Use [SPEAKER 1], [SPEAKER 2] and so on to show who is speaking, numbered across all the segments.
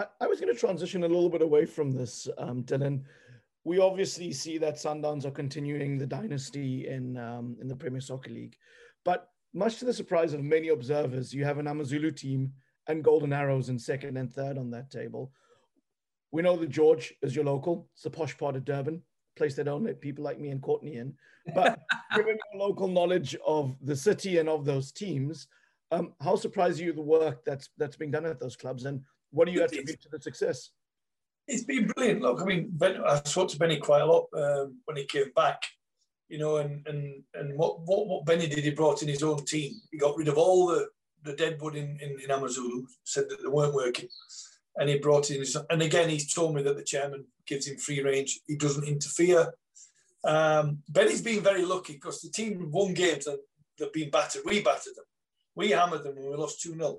[SPEAKER 1] I, I was going to transition a little bit away from this, um, Dylan. We obviously see that Sundowns are continuing the dynasty in um, in the Premier Soccer League, but much to the surprise of many observers, you have an Amazulu team and Golden Arrows in second and third on that table. We know that George is your local. It's the posh part of Durban, place they don't let people like me and Courtney in. But given your local knowledge of the city and of those teams, um, how surprised are you the work that's that's being done at those clubs, and what do you attribute to the success?
[SPEAKER 2] It's been brilliant. Look, I mean, ben, I spoke to Benny quite a lot um, when he came back, you know, and and and what, what what Benny did, he brought in his own team. He got rid of all the the deadwood in in, in Amazulu, said that they weren't working, and he brought in his. And again, he's told me that the chairman gives him free range. He doesn't interfere. Um, Benny's been very lucky because the team won games and they've been battered. We battered them. We hammered them and we lost 2 0.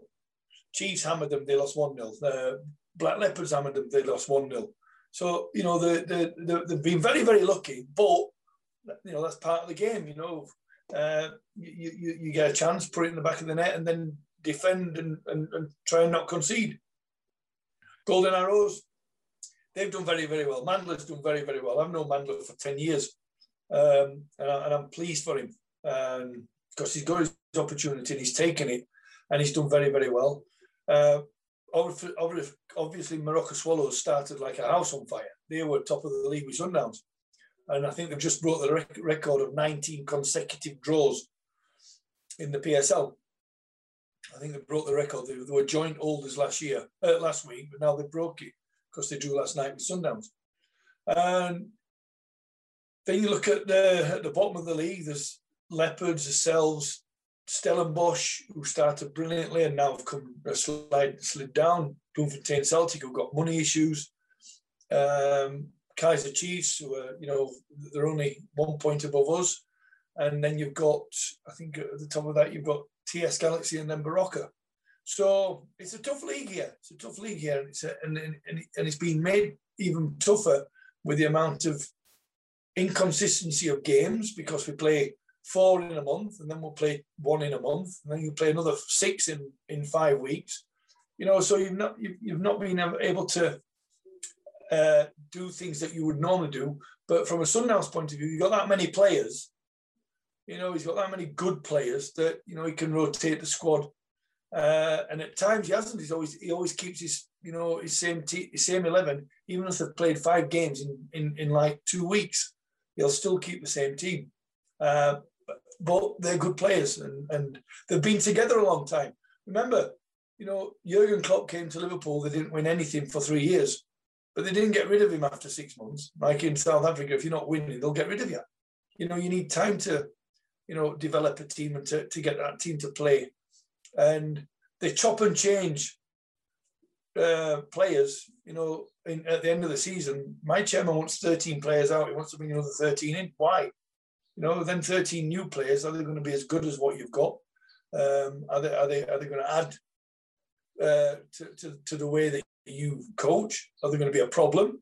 [SPEAKER 2] Chiefs hammered them, they lost 1 0. The Black Leopards hammered them, they lost 1 0. So, you know, the, the, the, they've been very, very lucky, but, you know, that's part of the game, you know. Uh, you, you, you get a chance, put it in the back of the net, and then defend and, and, and try and not concede. Golden Arrows, they've done very, very well. Mandla's done very, very well. I've known Mandla for 10 years, um, and, I, am pleased for him because um, he's got his opportunity and he's taken it, and he's done very, very well. Uh, obviously, Moroka Swallows started like a house on fire. They were top of the league with Sundowns. And I think they've just broke the rec- record of 19 consecutive draws in the PSL. I think they broke the record. They, they were joint holders last year, uh, last week, but now they broke it because they drew last night with Sundowns. And then you look at the at the bottom of the league. There's Leopards, themselves, Stellenbosch, who started brilliantly and now have come a slide slid down. Bloemfontein Celtic, who've got money issues. Um, Kaizer Chiefs, who are you know they're only one point above us, and then you've got I think at the top of that you've got TS Galaxy and then Baroka. So it's a tough league here. It's a tough league here, and it's a, and, and, and it's been made even tougher with the amount of inconsistency of games because we play four in a month and then we'll play one in a month and then you play another six in in five weeks. You know, so you've not you've, you've not been able to uh, do things that you would normally do. But from a Sundowns point of view, you've got that many players. You know, he's got that many good players that you know he can rotate the squad uh, and at times he hasn't. He's always he always keeps his you know his same te- his same eleven, even if they've played five games in, in in like two weeks, he'll still keep the same team. Uh, but they're good players and and they've been together a long time. Remember, you know Jurgen Klopp came to Liverpool. They didn't win anything for three years, but they didn't get rid of him after six months. Like in South Africa, if you're not winning, they'll get rid of you. You know you need time to you know develop a team and to, to get that team to play and they chop and change uh, players. You know, in, at the end of the season, my chairman wants 13 players out. He wants to bring another 13 in. Why? You know, then 13 new players. Are they going to be as good as what you've got? Um, are they are they are they going to add uh, to, to, to the way that you coach? Are they going to be a problem?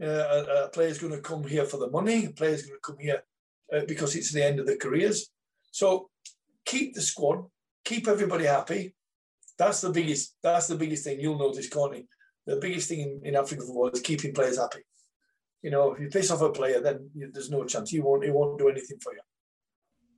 [SPEAKER 2] Uh, a, a player's going to come here for the money. A player's going to come here uh, because it's the end of their careers. So keep the squad, keep everybody happy. That's the biggest. That's the biggest thing you'll notice, Courtney. The biggest thing in, in African football is keeping players happy. You know, if you piss off a player, then you, there's no chance. You won't. He won't do anything for you.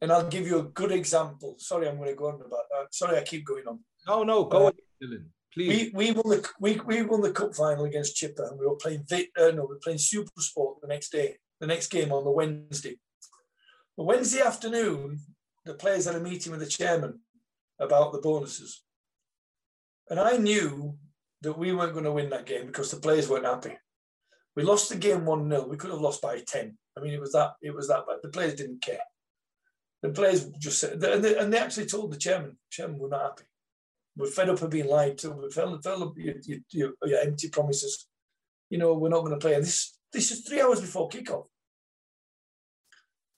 [SPEAKER 2] And I'll give you a good example. Sorry, I'm going to go on about that. Sorry, I keep going on.
[SPEAKER 3] No, no, go uh, on, Dylan. Please.
[SPEAKER 2] We, we won the we, we won the cup final against Chippa, and we were playing uh, no, we were playing Super Sport the next day. The next game on the Wednesday. The Wednesday afternoon, the players had a meeting with the chairman about the bonuses. And I knew that we weren't going to win that game because the players weren't happy. We lost the game 1 0. We could have lost by 10. I mean, it was that it was that bad. The players didn't care. The players just said, and they, and they actually told the chairman, chairman, we're not happy. We're fed up of being lied to. We're fed, up your, your, your empty promises. You know, we're not going to play. And this, this is three hours before kickoff.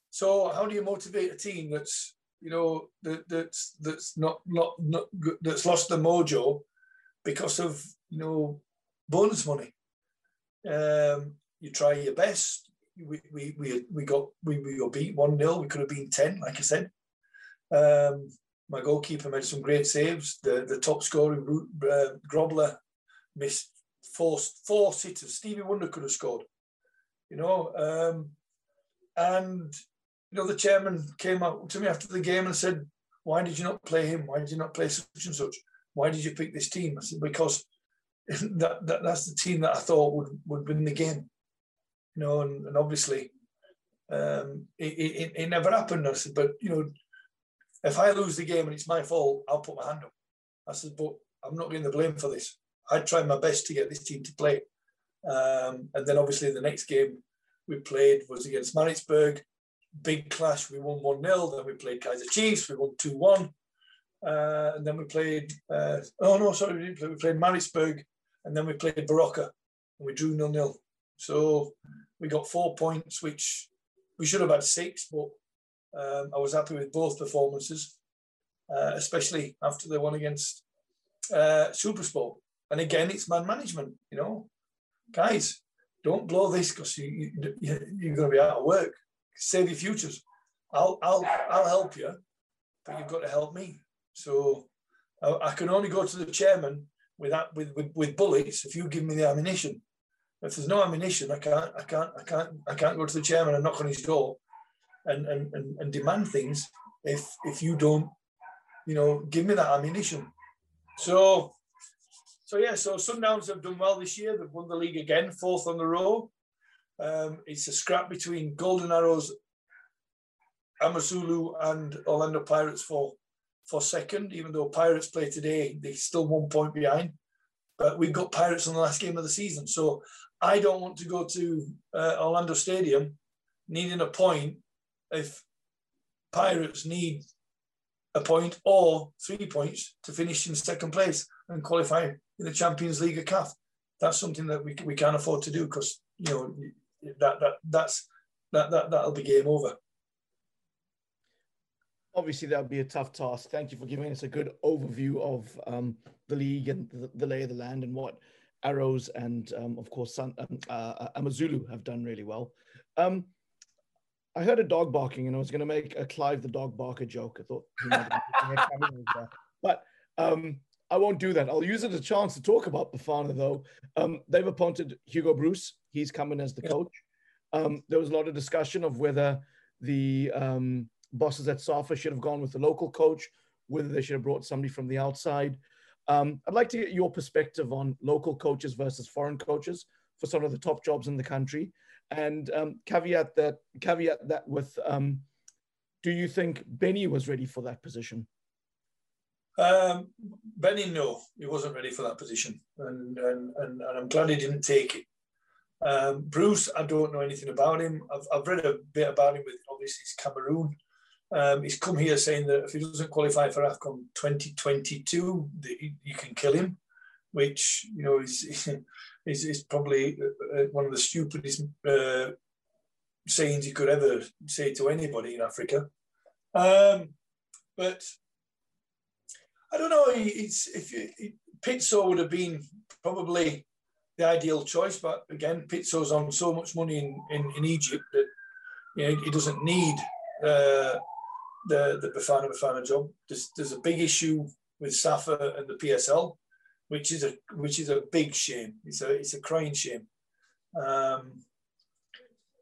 [SPEAKER 2] So how do you motivate a team that's you know, that, that's that's not not not that's lost the mojo because of you know bonus money. Um, you try your best. We we we, we got we, we got beat one 0 We could have been ten, like I said. Um, my goalkeeper made some great saves. The the top scorer uh, Grobler missed four four sitters. Stevie Wonder could have scored, you know. Um, and you know, the chairman came up to me after the game and said, "Why did you not play him? Why did you not play such and such? Why did you pick this team?" I said, "Because that, that that's the team that I thought would would win the game." You know, and, and obviously, um, it, it, it never happened. I said, "But you know, if I lose the game and it's my fault, I'll put my hand up." I said, "But I'm not getting the blame for this. I tried my best to get this team to play. Um, and then obviously the next game we played was against Maritzburg. Big clash. We won 1 0. Then we played Kaizer Chiefs. We won 2 1. Uh, and then we played, uh, oh no, sorry, we didn't play. We played Maritzburg. And then we played Baroka. And we drew 0 0. So we got four points, which we should have had six, but um, I was happy with both performances, uh, especially after the one against uh, Supersport. And again, it's man management. You know, guys, don't blow this because you, you, you're going to be out of work. Save your futures. I'll I'll I'll help you, but you've got to help me. So I, I can only go to the chairman with that with, with with bullets if you give me the ammunition. If there's no ammunition, I can't I can't I can't I can't go to the chairman and knock on his door and and, and, and demand things if if you don't, you know, give me that ammunition. So, so yeah, so Sundowns have done well this year. They've won the league again, fourth on the row. Um, it's a scrap between Golden Arrows, Amazulu, and Orlando Pirates for for second. Even though Pirates play today, they're still one point behind. But we've got Pirates on the last game of the season, so I don't want to go to uh, Orlando Stadium needing a point if Pirates need a point or three points to finish in second place and qualify in the Champions League of CAF. That's something that we, we can't afford to do because you know that that that's that that that'll be game over.
[SPEAKER 1] Obviously, that would be a tough task. Thank you for giving us a good overview of um, the league and the, the, lay of the land and what Arrows and, um, of course, Sun, um, uh, Amazulu have done really well. Um, I heard a dog barking and I was going to make a Clive the dog barker joke. I thought, but um, I won't do that. I'll use it as a chance to talk about Bafana though. Um, they've appointed Hugo Broos. He's coming as the coach. Um, there was a lot of discussion of whether the um, bosses at SAFA should have gone with the local coach, whether they should have brought somebody from the outside. Um, I'd like to get your perspective on local coaches versus foreign coaches for some of the top jobs in the country and um, caveat that caveat that with um, do you think Benny was ready for that position?
[SPEAKER 2] Um, Benny, no, he wasn't ready for that position, and and and, and I'm glad he didn't take it. Um, Broos, I don't know anything about him. I've, I've read a bit about him with obviously it's Cameroon. Um, he's come here saying that if he doesn't qualify for AFCON 2022, you can kill him, which you know is is, is probably uh, uh, one of the stupidest uh, sayings you could ever say to anybody in Africa. Um, but I don't know. It's if you, Pitso would have been probably the ideal choice, but again, Pitso's on so much money in, in, in Egypt that you know he doesn't need uh, the the Bafana Bafana job. There's, there's a big issue with Safa and the PSL which is a which is a big shame. It's a it's a crying shame. Um,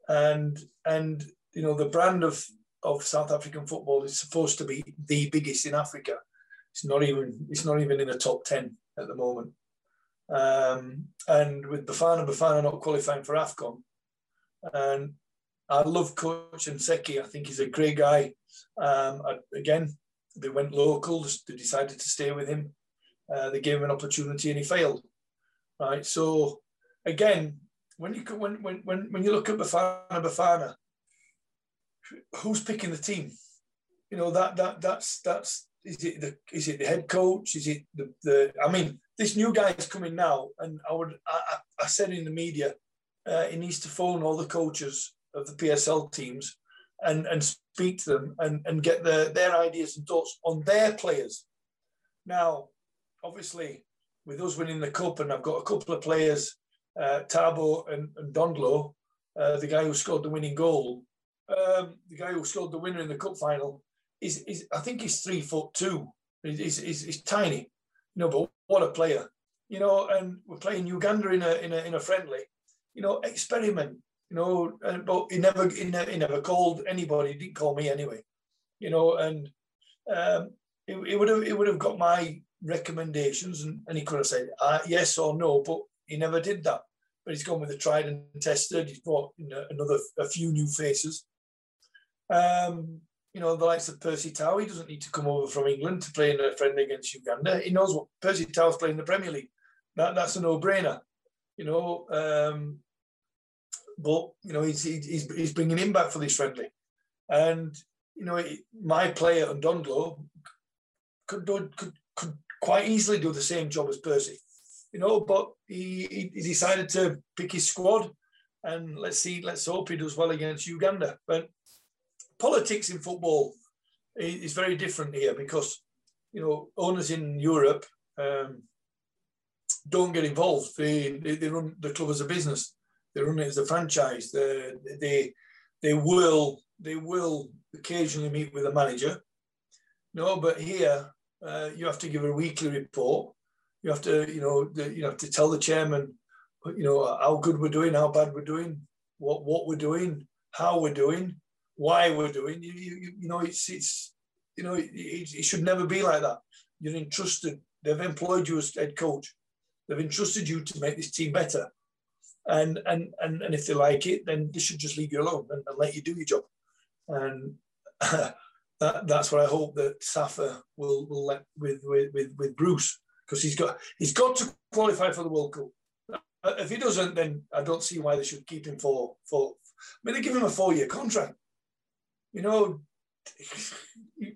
[SPEAKER 2] and and you know the brand of of South African football is supposed to be the biggest in Africa. It's not even it's not even in the top ten at the moment. Um, and with Bafana Bafana not qualifying for AFCON, and I love Coach Ntseki. I think he's a great guy. Um, I, again, they went local. They decided to stay with him. Uh, they gave him an opportunity and he failed. Right. So again, when you when when when when you look at Bafana Bafana, who's picking the team? You know that that that's that's is it the is it the head coach? Is it the the? I mean, this new guy is coming now, and I would I, I said in the media, uh, he needs to phone all the coaches of the PSL teams and and speak to them and and get their their ideas and thoughts on their players. Now, obviously, with us winning the cup, and I've got a couple of players, uh, Tabo and, and Dondlo, uh, the guy who scored the winning goal, um, the guy who scored the winner in the cup final, is, is I think he's three foot two. He's, he's, he's tiny, you know, but what a player. you know, and we're playing Uganda in a in a in a friendly, you know, experiment, you know, and, but he never, he never he never called anybody. He didn't call me anyway, you know, and um, he would have he would have got my recommendations and, and he could have said uh, yes or no, but he never did that. But he's gone with the tried and tested. He's brought you know, another a few new faces. Um, you know, the likes of Percy Tau, he doesn't need to come over from England to play in a friendly against Uganda. He knows what Percy Tau's playing in the Premier League. That, that's a no-brainer, you know. Um, but you know, he's, he's he's bringing him back for this friendly, and you know, my player Ndondlo could do could could quite easily do the same job as Percy, you know. But he, he decided to pick his squad, and let's see, let's hope he does well against Uganda. But politics in football is very different here because you know owners in Europe um, don't get involved. They, they, they run the club as a business. They run it as a franchise. They they they will they will occasionally meet with a manager. No, but here uh, you have to give a weekly report. You have to you know the, you have to tell the chairman you know how good we're doing, how bad we're doing, what what we're doing, how we're doing, why we're doing. You you, you know it's it's you know it, it should never be like that. You're entrusted. They've employed you as head coach. They've entrusted you to make this team better. And and and, and if they like it, then they should just leave you alone and, and let you do your job. And that, that's what I hope that Safa will will let with with with, with Broos because he's got he's got to qualify for the World Cup. Uh, if he doesn't, then I don't see why they should keep him for for. I mean, they give him a four year contract. You know,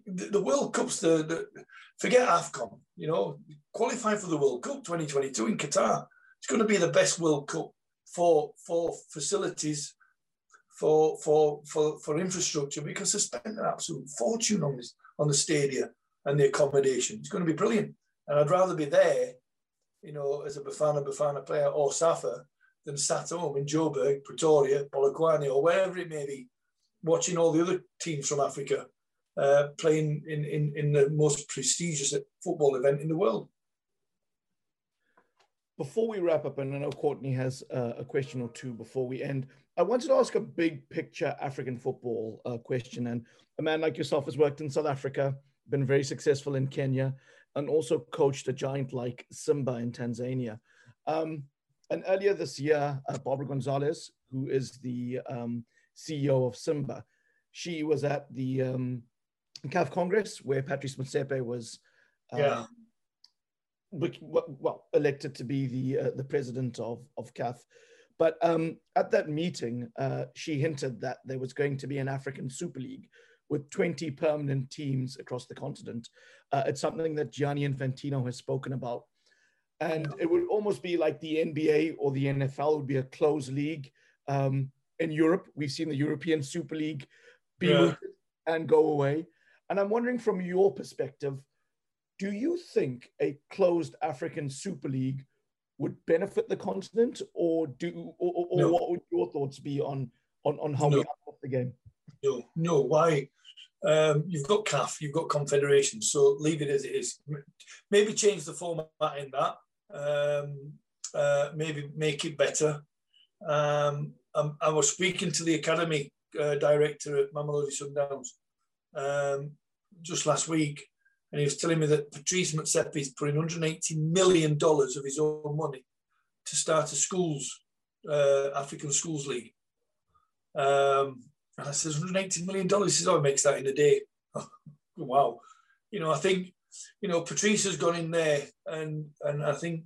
[SPEAKER 2] the, World Cup's the, the forget AFCON. You know, qualify for the World Cup 2022 in Qatar. It's going to be the best World Cup for for facilities, for for for for infrastructure because they spent an absolute fortune on this on the stadium and the accommodation. It's going to be brilliant, and I'd rather be there, you know, as a Bafana Bafana player or Safa than sat home in Joburg, Pretoria, Polokwane, or wherever it may be, watching all the other teams from Africa uh, playing in, in, in the most prestigious football event in the world.
[SPEAKER 1] Before we wrap up, and I know Courtney has uh, a question or two before we end, I wanted to ask a big picture African football uh, question. And a man like yourself has worked in South Africa, been very successful in Kenya, and also coached a giant like Simba in Tanzania. Um, and earlier this year, uh, Barbara Gonzalez, who is the um, CEO of Simba, she was at the um, CAF Congress where Patrice Motsepe was uh, yeah well elected to be the uh, the president of of CAF. But um, at that meeting, uh, she hinted that there was going to be an African Super League with 20 permanent teams across the continent. Uh, it's something that Gianni Infantino has spoken about. And it would almost be like the NBA or the NFL would be a closed league. Um, in Europe, we've seen the European Super League be yeah. and go away. And I'm wondering from your perspective, do you think a closed African Super League would benefit the continent, or do or, or no. what would your thoughts be on on, on how no. we up the game?
[SPEAKER 2] No, no. Why? Um, you've got CAF, you've got Confederation, so leave it as it is. Maybe change the format in that. Um, uh, maybe make it better. Um, um I was speaking to the academy uh, director at Mamelodi Sundowns um, just last week, and he was telling me that Patrice Motsepe is putting 180 million dollars of his own money to start a schools uh, African schools league. Um, and I says 180 million dollars. He says, "Oh, makes that in a day." wow, you know, I think you know Patrice has gone in there, and and I think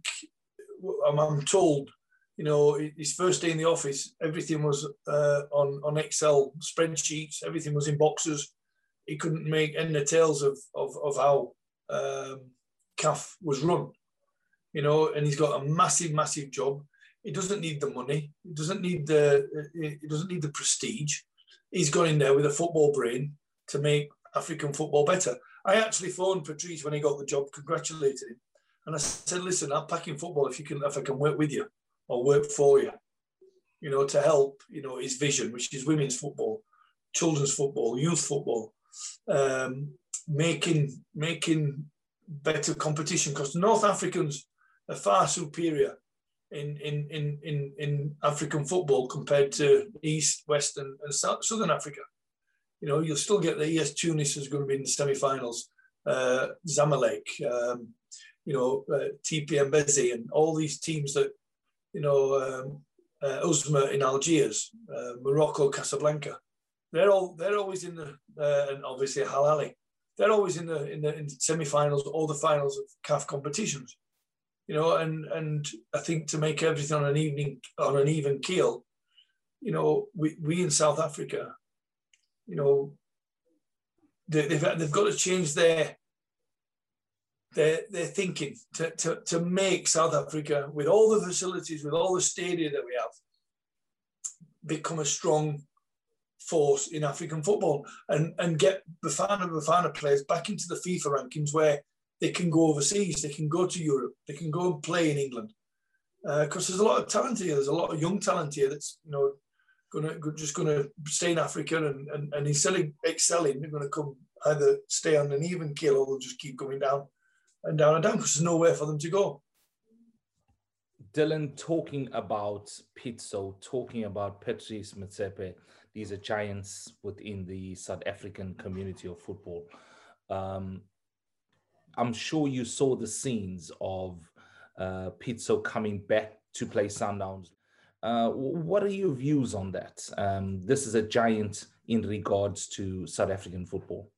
[SPEAKER 2] I'm, I'm told. You know, his first day in the office, everything was uh, on on Excel spreadsheets. Everything was in boxes he couldn't make any details of, of, of how um, CAF was run, you know, and he's got a massive, massive job. He doesn't need the money. He doesn't need the. He doesn't need the prestige. He's gone in there with a football brain to make African football better. I actually phoned Patrice when he got the job, congratulated him, and I said, "Listen, I'm packing football if you can, if I can work with you or work for you, you know, to help, you know, his vision, which is women's football, children's football, youth football, um, making making better competition because North Africans are far superior in in in in, in African football compared to East, West, and, and South, Southern Africa. You know, you'll still get the ES Tunis is going to be in the semi-finals. Uh, Zamalek, um, you know, uh, TP Mazembe, and all these teams that, you know, um, uh, Usma in Algiers, uh, Morocco, Casablanca. They're all they're always in the uh, and obviously Al Ahly. They're always in the in the in semi-finals or the finals of CAF competitions you know, and and I think to make everything on an evening on an even keel, you know, we, we in South Africa, you know, they, they've they've got to change their their their thinking to, to to make South Africa with all the facilities, with all the stadia that we have, become a strong force in African football and and get Bafana Bafana players back into the FIFA rankings where they can go overseas, they can go to Europe, they can go and play in England. Because uh, there's a lot of talent here. There's a lot of young talent here that's you know gonna just gonna stay in Africa and and, and instead of excelling, they're gonna come either stay on an even keel or they'll just keep going down and down and down because there's nowhere for them to go.
[SPEAKER 3] Dylan, talking about Pitso, talking about Patrice Motsepe, these are giants within the South African community of football. Um, I'm sure you saw the scenes of uh, Pitso coming back to play Sundowns. Uh, what are your views on that? Um, this is a giant in regards to South African football.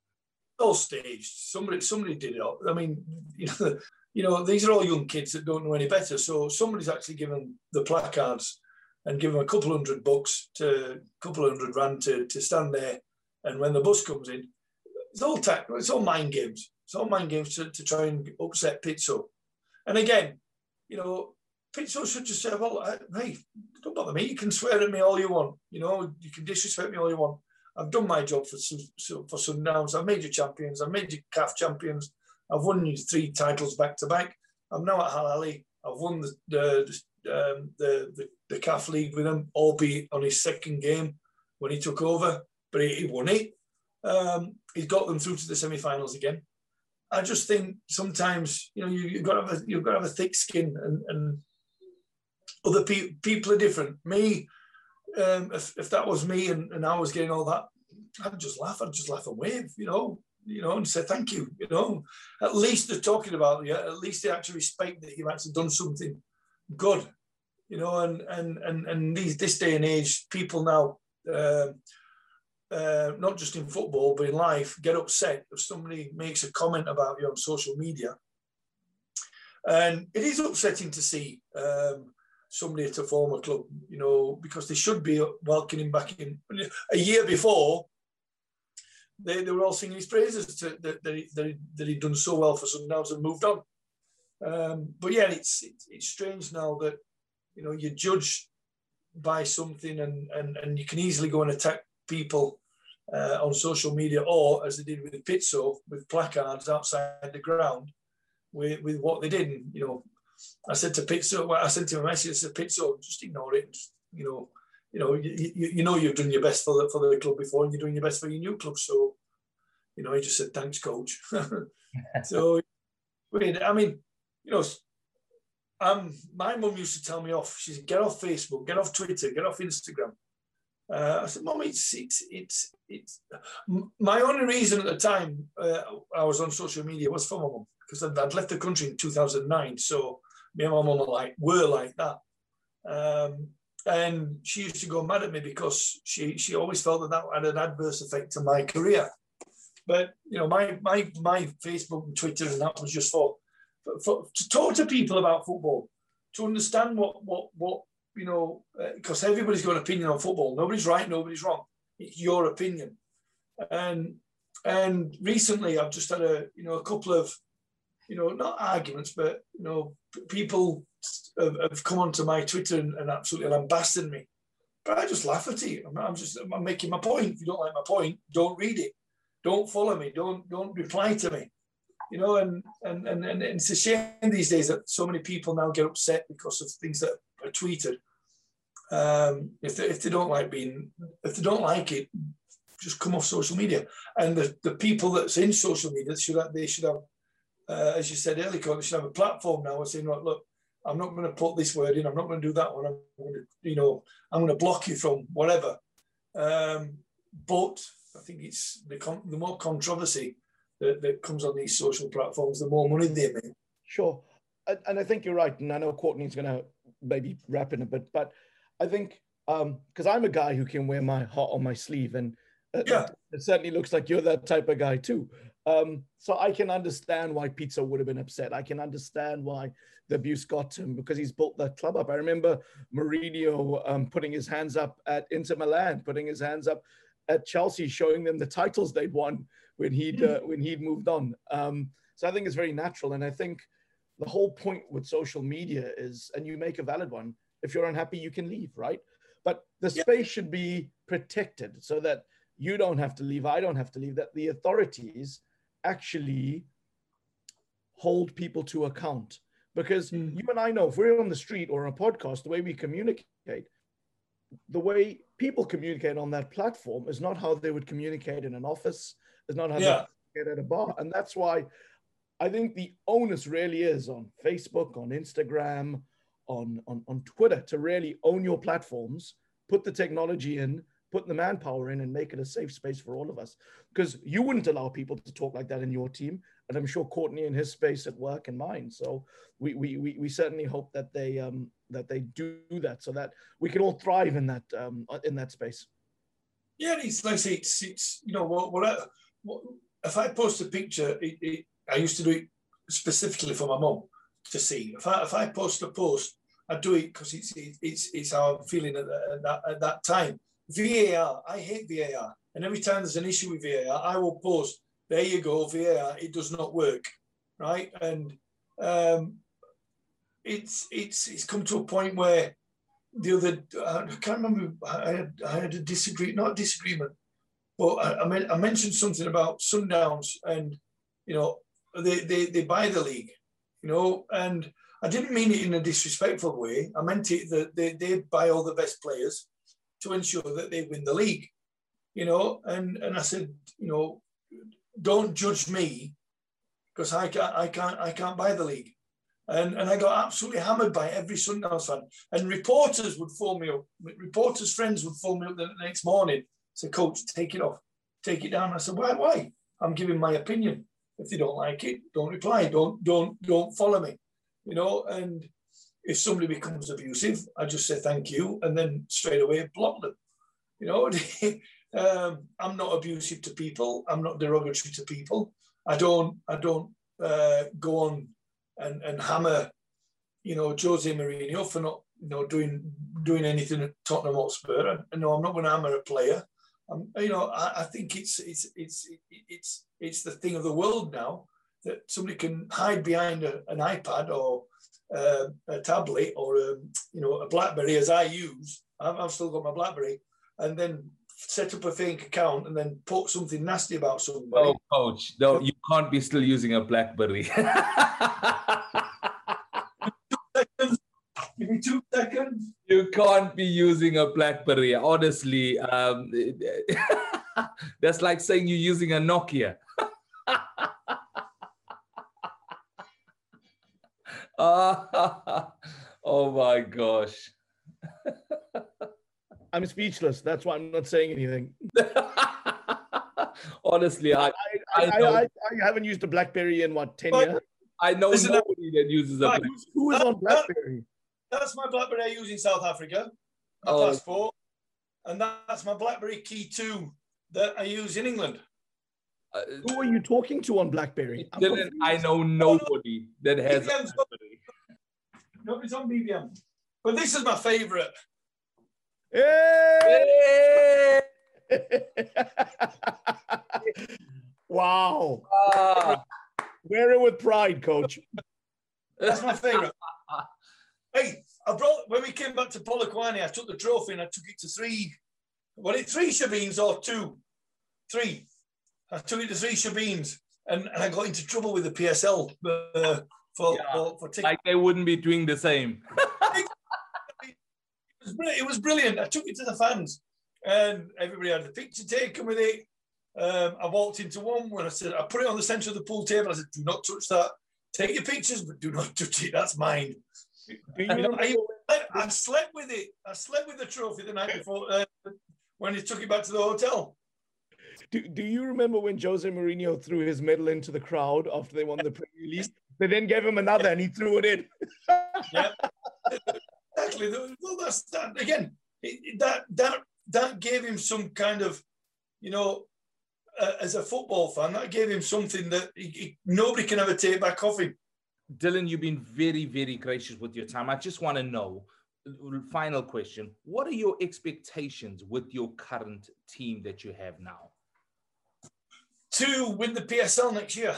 [SPEAKER 2] All staged. Somebody, somebody did it. I mean, you know, you know, these are all young kids that don't know any better. So somebody's actually given the placards and give them a couple hundred bucks to couple hundred rand to, to stand there. And when the bus comes in, it's all tech, it's all mind games. It's all mind games to, to try and upset Pitso. And again, you know, Pitso should just say, well, hey, don't bother me. You can swear at me all you want. You know, you can disrespect me all you want. I've done my job for for Sundowns. I've made you champions. I've made you CAF champions. I've won you three titles back to back. I'm now at Al Ahly. I've won the the, um, the the the CAF league with him, albeit on his second game when he took over, but he, he won it. Um, he's got them through to the semi-finals again. I just think sometimes you know you, have got to have a, you've got to have a thick skin, and, and other pe- people are different. Me, um, if, if that was me and, and I was getting all that, I'd just laugh. I'd just laugh and wave, you know, you know, and say thank you. You know, at least they're talking about you. At least they actually respect that you've actually done something good. You know, and and and and these this day and age, people now. Uh, uh, not just in football, but in life, get upset if somebody makes a comment about you on social media. And it is upsetting to see um, somebody at a former club, you know, because they should be welcoming back in. A year before, they, they were all singing his praises to, that, that, he, that, he'd done so well for Sundowns and moved on. Um, but yeah, it's, it's strange now that you know you judge by something and, and and you can easily go and attack people uh, on social media, or as they did with Pitso, with placards outside the ground, with, with what they did. And, you know, I said to Pitso, well, I sent him a message. I said, Pitso, just ignore it. Just, you know, you know, you, you, you, know you've done your best for the for the club before, and you're doing your best for your new club. So, you know, he just said, thanks, coach. so, I mean, you know, um, my mum used to tell me off. She said, "Get off Facebook, get off Twitter, get off Instagram." Uh, I said, "Mum, it's it's it's it's." My only reason at the time uh, I was on social media was for my mum because I'd, I'd, left the country in 2009. So me and my mum were like were like that, um, and she used to go mad at me because she she always felt that that had an adverse effect on my career. But you know, my my my Facebook and Twitter and that was just for, for, for to talk to people about football, to understand what what what you know, because uh, everybody's got an opinion on football. Nobody's right, nobody's wrong. It's your opinion. And and recently, I've just had a you know a couple of you know not arguments, but you know people have, have come onto my Twitter and, and absolutely lambasted me. But I just laugh at it. I'm, I'm just I'm making my point. If you don't like my point, don't read it. Don't follow me. Don't don't reply to me. You know, and and and, and it's a shame these days that so many people now get upset because of things that are tweeted. Um, if, they, if they don't like being, if they don't like it, just come off social media. And the, the people that's in social media should have, they should have, uh, as you said earlier, they should have a platform now and saying, look, look, I'm not going to put this word in. I'm not going to do that one. I'm going to, you know, I'm going to block you from whatever. Um, but I think it's the, the more controversy that, that comes on these social platforms, the more money they make.
[SPEAKER 1] Sure. And I think you're right. And I know Courtney's going to maybe wrap in a bit, but I think um, because um, I'm a guy who can wear my heart on my sleeve, and yeah. it certainly looks like you're that type of guy too. Um, so I can understand why Pitso would have been upset. I can understand why the abuse got to him because he's built that club up. I remember Mourinho um, putting his hands up at Inter Milan, putting his hands up at Chelsea, showing them the titles they'd won when he'd hmm. uh, when he'd moved on. Um, so I think it's very natural, and I think the whole point with social media is, and you make a valid one. If you're unhappy, you can leave, right? But the space should be protected so that you don't have to leave, I don't have to leave, that the authorities actually hold people to account. Because mm. you and I know if we're on the street or on a podcast, the way we communicate, the way people communicate on that platform is not how they would communicate in an office, not how yeah. they communicate at a bar. And that's why I think the onus really is on Facebook, on Instagram, on, on, on Twitter to really own your platforms, put the technology in, put the manpower in, and make it a safe space for all of us. Because you wouldn't allow people to talk like that in your team. And I'm sure Courtney in his space at work and mine. So we, we, we, we certainly hope that they um, that they do that so that we can all thrive in that um, in that space.
[SPEAKER 2] Yeah, it's like it's, it's you know what, I, what if I post a picture, it, it, I used to do it specifically for my mum to see. If I, if I post a post, I do it because it's, it's, it's how I'm feeling at, that, at that time. VAR, I hate VAR. And every time there's an issue with VAR, I will post, there you go, VAR, it does not work, right? And um, it's, it's, it's come to a point where the other, I can't remember, I had, I had a disagreement, not a disagreement, but I, I, mean, I mentioned something about Sundowns and, you know, they, they, they buy the league, you know, and I didn't mean it in a disrespectful way. I meant it that they, they buy all the best players to ensure that they win the league, you know, and, and I said, you know, don't judge me because I can't, I can't, I can't buy the league. And, and I got absolutely hammered by every Sundowns fan. And reporters would phone me up. Reporters' friends would phone me up the next morning. Say, Coach, take it off, take it down. I said, Why? Why? I'm giving my opinion. If they don't like it, don't reply. Don't don't don't follow me. You know. And if somebody becomes abusive, I just say thank you, and then straight away block them. You know. um, I'm not abusive to people. I'm not derogatory to people. I don't. I don't uh, go on and, and hammer, you know, Jose Mourinho for not, you know, doing doing anything at Tottenham Hotspur. And no, I'm not going to hammer a player. Um, you know, I, I, think it's it's it's it's it's the thing of the world now that somebody can hide behind a, an iPad or uh, a tablet or a, um, you know a BlackBerry as I use. I've, I've, still got my BlackBerry, and then set up a fake account and then put something nasty about somebody.
[SPEAKER 3] Oh, coach, no, you can't be still using a BlackBerry.
[SPEAKER 2] Give me two seconds.
[SPEAKER 3] You can't be using a BlackBerry. Honestly, um, that's like saying you're using a Nokia. oh my gosh.
[SPEAKER 1] I'm speechless. That's why I'm not saying anything.
[SPEAKER 3] Honestly, I I,
[SPEAKER 1] I, I, I, haven't used a BlackBerry in what ten but, years.
[SPEAKER 3] I know Listen, nobody that uses a.
[SPEAKER 1] BlackBerry. Who is on BlackBerry?
[SPEAKER 2] That's my BlackBerry I use in South Africa. My oh. passport, and that's my BlackBerry Key Two that I use in England.
[SPEAKER 1] Uh, Who are you talking to on BlackBerry?
[SPEAKER 3] I know nobody that has.
[SPEAKER 2] Nobody's on BBM, but this is my favourite.
[SPEAKER 1] Hey! wow. Uh, Wear it with pride, coach.
[SPEAKER 2] That's my favourite. Hey, I brought when we came back to Polokwane, I took the trophy and I took it to three. Was it three Shebeens or two? Three. I took it to three Shebeens and, and I got into trouble with the PSL uh, for, yeah, for, for
[SPEAKER 3] Like they wouldn't be doing the same. it,
[SPEAKER 2] was, it was brilliant. I took it to the fans and everybody had a picture taken with it. Um, I walked into one when I said, I put it on the center of the pool table. I said, do not touch that. Take your pictures, but do not touch it. That's mine. Do you I, I, I, slept with it. I slept with the trophy the night before uh, when he took it back to the hotel.
[SPEAKER 1] Do, do you remember when Jose Mourinho threw his medal into the crowd after they won the Premier League? They then gave him another and he threw it in.
[SPEAKER 2] yeah, exactly. Well, that's that again. It, that that that gave him some kind of, you know, uh, as a football fan, that gave him something that he, he, nobody can ever take back off him.
[SPEAKER 3] Dylan, you've been very, very gracious with your time. I just want to know, final question: What are your expectations with your current team that you have now?
[SPEAKER 2] To win the PSL next year.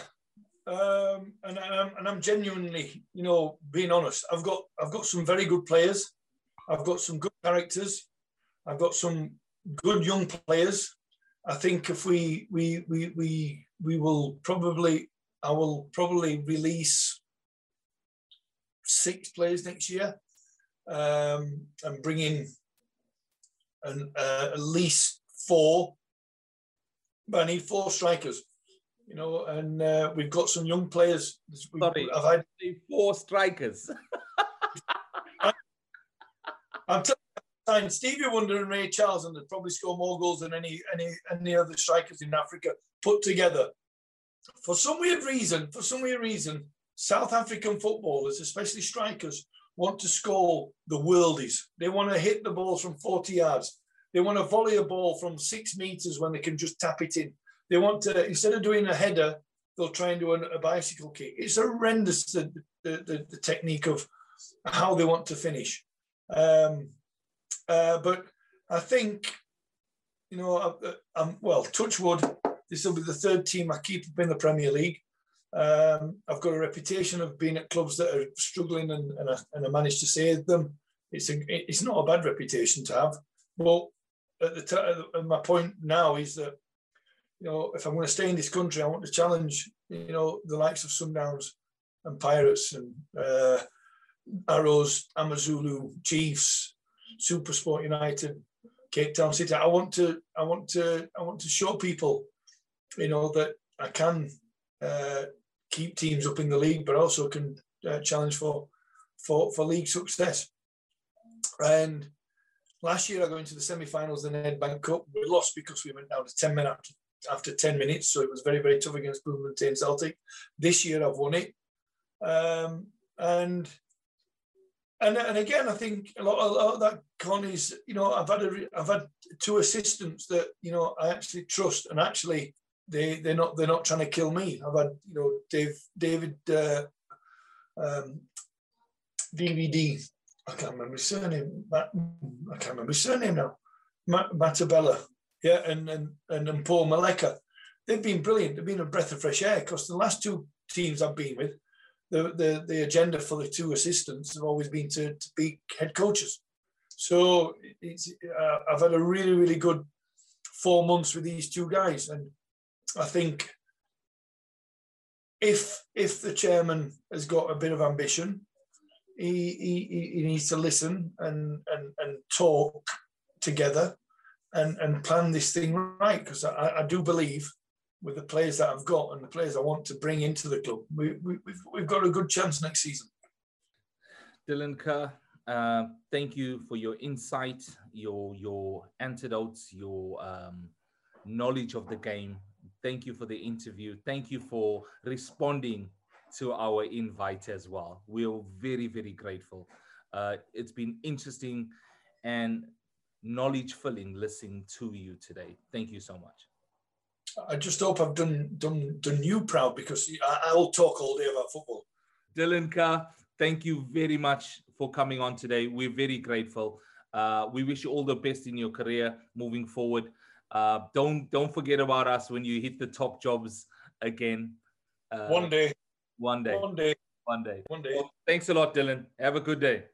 [SPEAKER 2] Um, and, I'm, and I'm genuinely, you know, being honest. I've got I've got some very good players. I've got some good characters. I've got some good young players. I think if we we we we we will probably I will probably release six players next year um, and bring in an, uh, at least four. But I need four strikers, you know, and uh, we've got some young players.
[SPEAKER 3] Sorry, I've had four strikers.
[SPEAKER 2] I'm telling Stevie Wonder and Ray Charles, and they'd probably score more goals than any any any other strikers in Africa put together. For some weird reason, for some weird reason, South African footballers, especially strikers, want to score the worldies. They want to hit the balls from 40 yards. They want to volley a ball from six meters when they can just tap it in. They want to, instead of doing a header, they'll try and do a, a bicycle kick. It's horrendous, the, the, the, technique of how they want to finish. Um, uh, but I think, you know, I, I'm, well, touch wood, this will be the third team I keep up in the Premier League. Um, I've got a reputation of being at clubs that are struggling, and, and, I, and I managed to save them. It's a, it's not a bad reputation to have. But at the t- my point now is that you know if I'm going to stay in this country, I want to challenge you know the likes of Sundowns and Pirates and uh, Arrows, Amazulu, Chiefs, Super Sport United, Cape Town City. I want to I want to I want to show people you know that I can uh, keep teams up in the league, but also can uh, challenge for, for for league success. And last year, I got into the semi-finals the Nedbank Cup. We lost because we went down to ten minutes after, after ten minutes, so it was very very tough against Bloemfontein Celtic. This year, I've won it, um, and. And, and again, I think a lot, a lot of that con is, you know, I've had a, I've had two assistants that you know I actually trust and actually they they're not they're not trying to kill me. I've had you know Dave David uh, um, DVD. I can't remember his surname. Matt, I can't remember his surname now. Matt, Matabella, yeah, and and and, and Paul Maleka. They've been brilliant. They've been a breath of fresh air because the last two teams I've been with, the the, the agenda for the two assistants have always been to, to be head coaches. So it's uh, I've had a really really good four months with these two guys, and I think if if the chairman has got a bit of ambition, he he, he needs to listen and and and talk together and and plan this thing right because I, I do believe with the players that I've got and the players I want to bring into the club, we, we, we've, we've got a good chance next season.
[SPEAKER 3] Dylan Kerr, uh, thank you for your insight, your your antidotes, your um, knowledge of the game, Thank you for the interview. Thank you for responding to our invite as well. We're very, very grateful. Uh, it's been interesting and knowledge filling listening to you today. Thank you so much.
[SPEAKER 2] I just hope I've done done done you proud because I, will talk all day about football.
[SPEAKER 3] Dylan thank you very much for coming on today. We're very grateful. Uh, we wish you all the best in your career moving forward. Uh, don't don't forget about us when you hit the top jobs again.
[SPEAKER 2] Uh, one day.
[SPEAKER 3] One day.
[SPEAKER 2] One day.
[SPEAKER 3] One day.
[SPEAKER 2] One day.
[SPEAKER 3] Well, thanks a lot, Dylan. Have a good day.